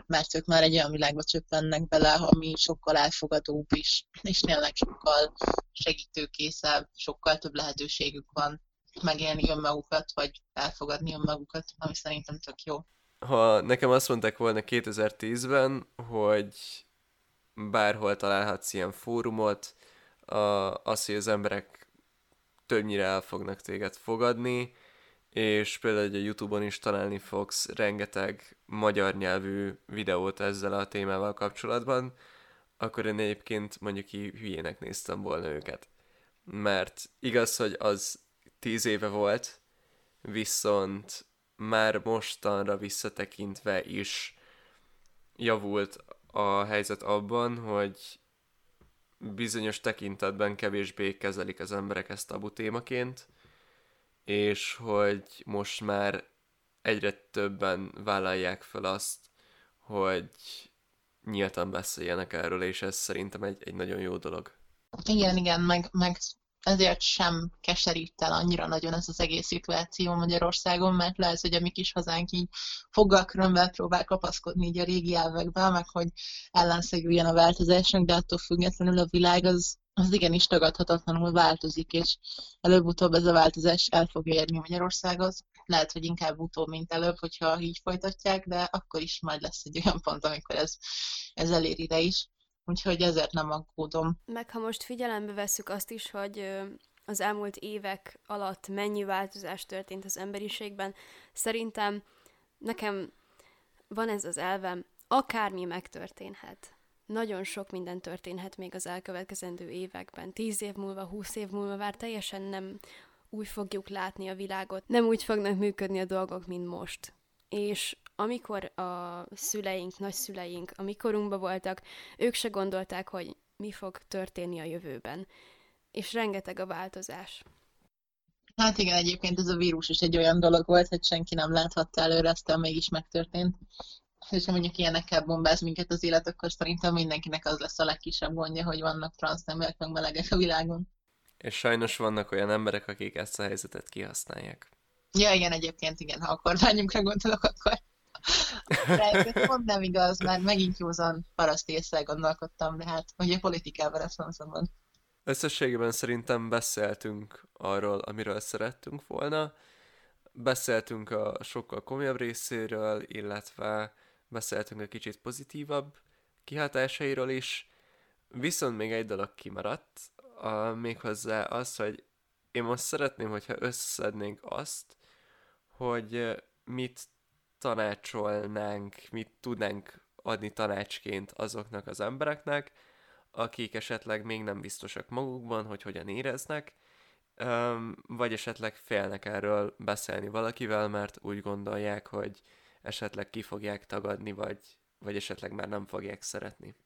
mert ők már egy olyan világba csöppennek bele, ami sokkal elfogadóbb is, és tényleg sokkal segítőkészebb, sokkal több lehetőségük van megélni önmagukat, vagy elfogadni önmagukat, ami szerintem tök jó. Ha nekem azt mondták volna 2010-ben, hogy bárhol találhatsz ilyen fórumot, az, hogy az emberek többnyire el fognak téged fogadni, és például a Youtube-on is találni fogsz rengeteg magyar nyelvű videót ezzel a témával kapcsolatban, akkor én egyébként mondjuk így hülyének néztem volna őket. Mert igaz, hogy az tíz éve volt, viszont már mostanra visszatekintve is javult a helyzet abban, hogy bizonyos tekintetben kevésbé kezelik az emberek ezt tabu témaként, és hogy most már egyre többen vállalják fel azt, hogy nyíltan beszéljenek erről, és ez szerintem egy, egy nagyon jó dolog. Igen, igen, meg, meg ezért sem keserít el annyira nagyon ez az egész szituáció Magyarországon, mert lehet, hogy a mi kis hazánk így foggal körömmel próbál kapaszkodni így a régi elvekbe, meg hogy ellenszegüljen a változásnak, de attól függetlenül a világ az, az igenis tagadhatatlanul változik, és előbb-utóbb ez a változás el fog érni Magyarországot. Lehet, hogy inkább utóbb, mint előbb, hogyha így folytatják, de akkor is majd lesz egy olyan pont, amikor ez, ez elér ide is úgyhogy ezért nem aggódom. Meg ha most figyelembe vesszük azt is, hogy az elmúlt évek alatt mennyi változás történt az emberiségben, szerintem nekem van ez az elvem, akármi megtörténhet. Nagyon sok minden történhet még az elkövetkezendő években. Tíz év múlva, húsz év múlva már teljesen nem úgy fogjuk látni a világot, nem úgy fognak működni a dolgok, mint most. És amikor a szüleink, nagyszüleink a mikorunkban voltak, ők se gondolták, hogy mi fog történni a jövőben. És rengeteg a változás. Hát igen, egyébként ez a vírus is egy olyan dolog volt, hogy senki nem láthatta előre, aztán mégis megtörtént. És ha mondjuk ilyenekkel bombáz minket az élet, akkor szerintem mindenkinek az lesz a legkisebb gondja, hogy vannak transzneműek, meg melegek a világon. És sajnos vannak olyan emberek, akik ezt a helyzetet kihasználják. Ja, igen, egyébként igen, ha a kormányunkra gondolok, akkor de pont nem igaz, mert megint józan paraszt észre gondolkodtam, de hát ugye politikában ezt nem szabad. Összességében szerintem beszéltünk arról, amiről szerettünk volna. Beszéltünk a sokkal komolyabb részéről, illetve beszéltünk a kicsit pozitívabb kihatásairól is. Viszont még egy dolog kimaradt, a, méghozzá az, hogy én most szeretném, hogyha összeszednénk azt, hogy mit tanácsolnánk, mit tudnánk adni tanácsként azoknak az embereknek, akik esetleg még nem biztosak magukban, hogy hogyan éreznek, vagy esetleg félnek erről beszélni valakivel, mert úgy gondolják, hogy esetleg ki fogják tagadni, vagy, vagy esetleg már nem fogják szeretni.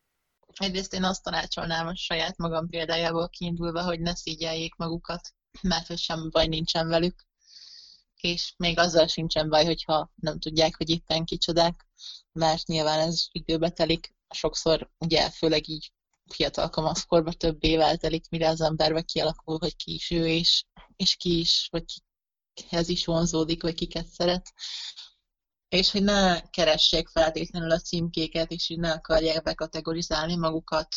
Egyrészt én azt tanácsolnám a saját magam példájából kiindulva, hogy ne szígyeljék magukat, mert hogy semmi baj nincsen velük és még azzal sincsen baj, hogyha nem tudják, hogy éppen kicsodák, mert nyilván ez időbe telik, sokszor ugye főleg így fiatal kamaszkorban több évvel telik, mire az emberbe kialakul, hogy ki is ő, és, és ki is, vagy kihez is vonzódik, vagy kiket szeret. És hogy ne keressék feltétlenül a címkéket, és hogy ne akarják bekategorizálni magukat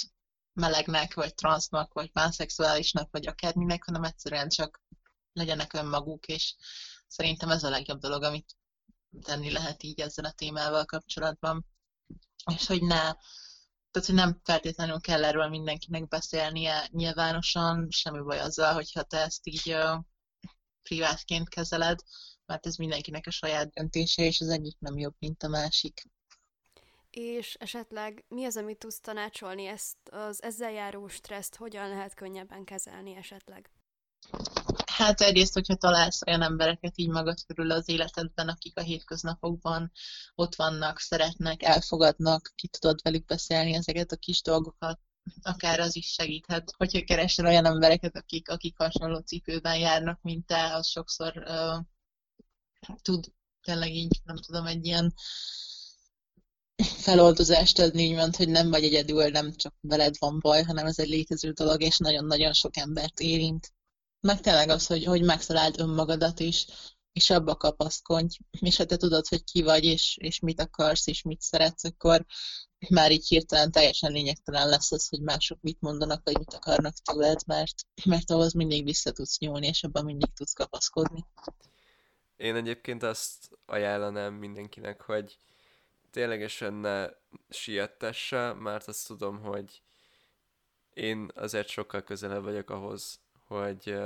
melegnek, vagy transznak, vagy pánszexuálisnak, vagy akárminek, hanem egyszerűen csak legyenek önmaguk, és szerintem ez a legjobb dolog, amit tenni lehet így ezzel a témával kapcsolatban. És hogy ne, tehát hogy nem feltétlenül kell erről mindenkinek beszélnie nyilvánosan, semmi baj azzal, hogyha te ezt így privátként kezeled, mert ez mindenkinek a saját döntése, és az egyik nem jobb, mint a másik. És esetleg mi az, amit tudsz tanácsolni ezt az ezzel járó stresszt, hogyan lehet könnyebben kezelni esetleg? Hát egyrészt, hogyha találsz olyan embereket így magad körül az életedben, akik a hétköznapokban ott vannak, szeretnek, elfogadnak, ki tudod velük beszélni ezeket a kis dolgokat, akár az is segíthet. Hogyha keresel olyan embereket, akik, akik hasonló cipőben járnak, mint te, az sokszor uh, tud tényleg így, nem tudom, egy ilyen feloldozást adni, úgymond, hogy nem vagy egyedül, nem csak veled van baj, hanem ez egy létező dolog, és nagyon-nagyon sok embert érint. Meg tényleg az, hogy, hogy megtaláld önmagadat is, és abba kapaszkodj, és ha te tudod, hogy ki vagy, és, és mit akarsz, és mit szeretsz, akkor már így hirtelen teljesen lényegtelen lesz az, hogy mások mit mondanak, vagy mit akarnak tőled, mert, mert ahhoz mindig vissza tudsz nyúlni, és abban mindig tudsz kapaszkodni. Én egyébként azt ajánlanám mindenkinek, hogy ténylegesen ne siettesse, mert azt tudom, hogy én azért sokkal közelebb vagyok ahhoz, hogy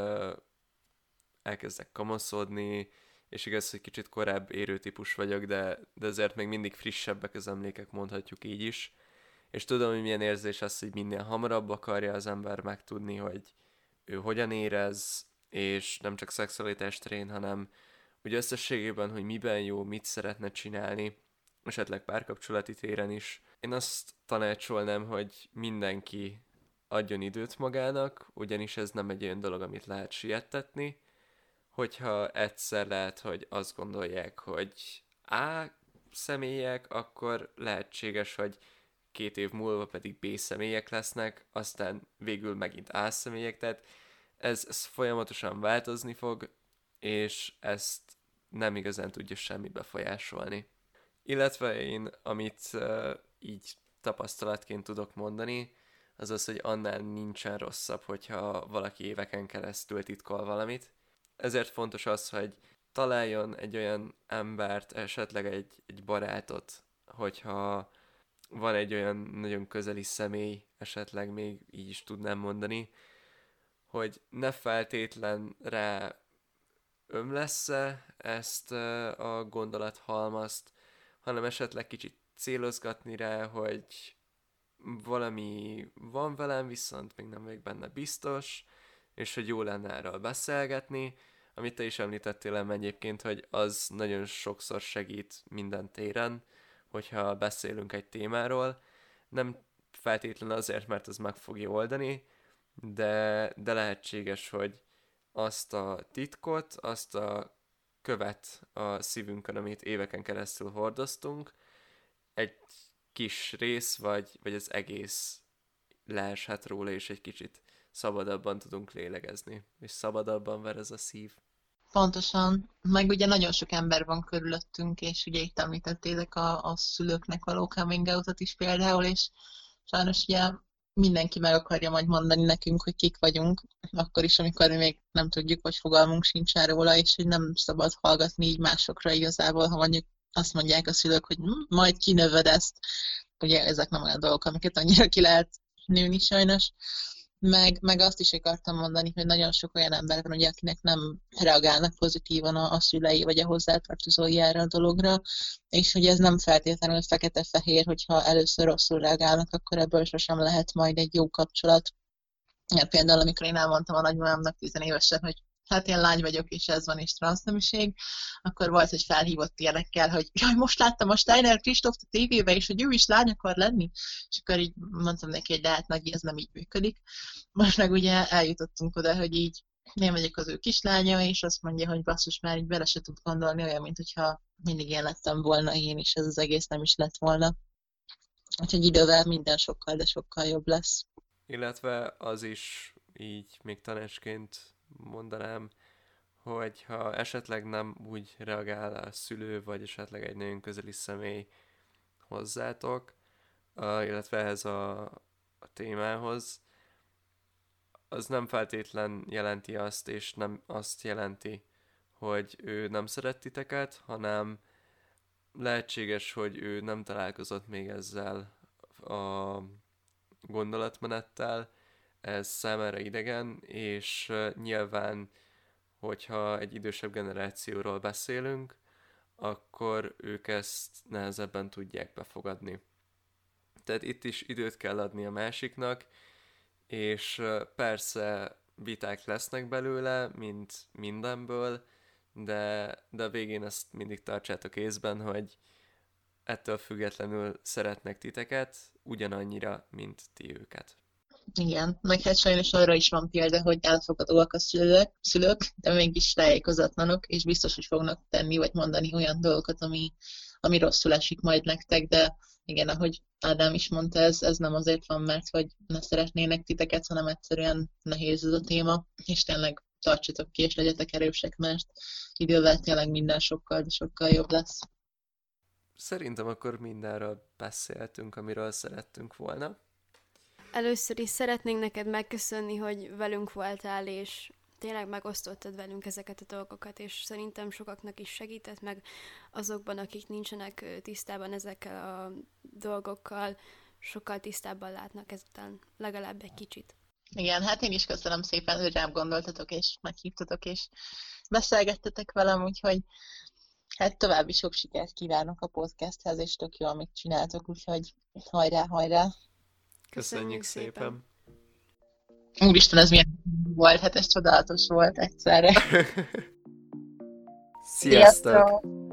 elkezdek kamaszodni, és igaz, hogy kicsit korább érő típus vagyok, de, de azért még mindig frissebbek az emlékek, mondhatjuk így is. És tudom, hogy milyen érzés az, hogy minél hamarabb akarja az ember megtudni, hogy ő hogyan érez, és nem csak szexualitás terén, hanem úgy összességében, hogy miben jó, mit szeretne csinálni, esetleg párkapcsolati téren is. Én azt tanácsolnám, hogy mindenki adjon időt magának, ugyanis ez nem egy olyan dolog, amit lehet siettetni, hogyha egyszer lehet, hogy azt gondolják, hogy A személyek, akkor lehetséges, hogy két év múlva pedig B személyek lesznek, aztán végül megint A személyek, tehát ez, ez folyamatosan változni fog, és ezt nem igazán tudja semmi befolyásolni. Illetve én, amit uh, így tapasztalatként tudok mondani, az az, hogy annál nincsen rosszabb, hogyha valaki éveken keresztül titkol valamit. Ezért fontos az, hogy találjon egy olyan embert, esetleg egy, egy barátot, hogyha van egy olyan nagyon közeli személy, esetleg még így is tudnám mondani, hogy ne feltétlen rá ömlesz-e ezt a gondolathalmazt, hanem esetleg kicsit célozgatni rá, hogy valami van velem, viszont még nem vagyok benne biztos, és hogy jó lenne erről beszélgetni, amit te is említettél em egyébként, hogy az nagyon sokszor segít minden téren, hogyha beszélünk egy témáról, nem feltétlenül azért, mert ez meg fogja oldani, de, de lehetséges, hogy azt a titkot, azt a követ a szívünkön, amit éveken keresztül hordoztunk, egy kis rész, vagy, vagy az egész leeshet róla, és egy kicsit szabadabban tudunk lélegezni, és szabadabban ver ez a szív. Pontosan, meg ugye nagyon sok ember van körülöttünk, és ugye itt említettétek a, a szülőknek való coming out is például, és sajnos ugye mindenki meg akarja majd mondani nekünk, hogy kik vagyunk, akkor is, amikor mi még nem tudjuk, hogy fogalmunk sincs róla, és hogy nem szabad hallgatni így másokra igazából, ha mondjuk azt mondják a szülők, hogy hm, majd kinövöd ezt. Ugye ezek nem olyan dolgok, amiket annyira ki lehet nőni sajnos. Meg, meg azt is akartam mondani, hogy nagyon sok olyan ember van, ugye, akinek nem reagálnak pozitívan a, a szülei vagy a hozzátartozói erre a dologra, és hogy ez nem feltétlenül fekete-fehér, hogyha először rosszul reagálnak, akkor ebből sosem lehet majd egy jó kapcsolat. Például, amikor én elmondtam a nagymamámnak tizenévesen, hogy hát én lány vagyok, és ez van, és transznemiség, akkor volt, hogy felhívott ilyenekkel, hogy jaj, most láttam a Steiner Kristóft a tévébe, és hogy ő is lány akar lenni, és akkor így mondtam neki, hogy hát nagy, ez nem így működik. Most meg ugye eljutottunk oda, hogy így én vagyok az ő kislánya, és azt mondja, hogy basszus már így bele se tud gondolni, olyan, mint hogyha mindig én lettem volna én, és ez az egész nem is lett volna. Úgyhogy idővel minden sokkal, de sokkal jobb lesz. Illetve az is így még tanácsként mondanám, hogy ha esetleg nem úgy reagál a szülő, vagy esetleg egy nagyon közeli személy hozzátok, illetve ehhez a, a témához, az nem feltétlen jelenti azt, és nem azt jelenti, hogy ő nem szeret titeket, hanem lehetséges, hogy ő nem találkozott még ezzel a gondolatmenettel, ez számára idegen, és nyilván, hogyha egy idősebb generációról beszélünk, akkor ők ezt nehezebben tudják befogadni. Tehát itt is időt kell adni a másiknak, és persze viták lesznek belőle, mint mindenből, de, de a végén ezt mindig tartsátok észben, hogy ettől függetlenül szeretnek titeket, ugyanannyira, mint ti őket. Igen, meg hát sajnos arra is van példa, hogy elfogadóak a szülők, szülők de mégis tájékozatlanok, és biztos, hogy fognak tenni vagy mondani olyan dolgokat, ami, ami rosszul esik majd nektek, de igen, ahogy Ádám is mondta, ez, ez nem azért van, mert hogy ne szeretnének titeket, hanem egyszerűen nehéz ez a téma, és tényleg tartsatok ki, és legyetek erősek, mert idővel tényleg minden sokkal, de sokkal jobb lesz. Szerintem akkor mindenről beszéltünk, amiről szerettünk volna. Először is szeretnénk neked megköszönni, hogy velünk voltál, és tényleg megosztottad velünk ezeket a dolgokat, és szerintem sokaknak is segített meg azokban, akik nincsenek tisztában ezekkel a dolgokkal, sokkal tisztábban látnak ezután, legalább egy kicsit. Igen, hát én is köszönöm szépen, hogy rám gondoltatok, és meghívtatok, és beszélgettetek velem, úgyhogy hát további sok sikert kívánok a podcasthez, és tök jó, amit csináltok, úgyhogy hajrá, hajrá! Köszönjük, szépen. Úristen, ez milyen volt, hát ez csodálatos volt egyszerre. Sziasztok! Sziasztok!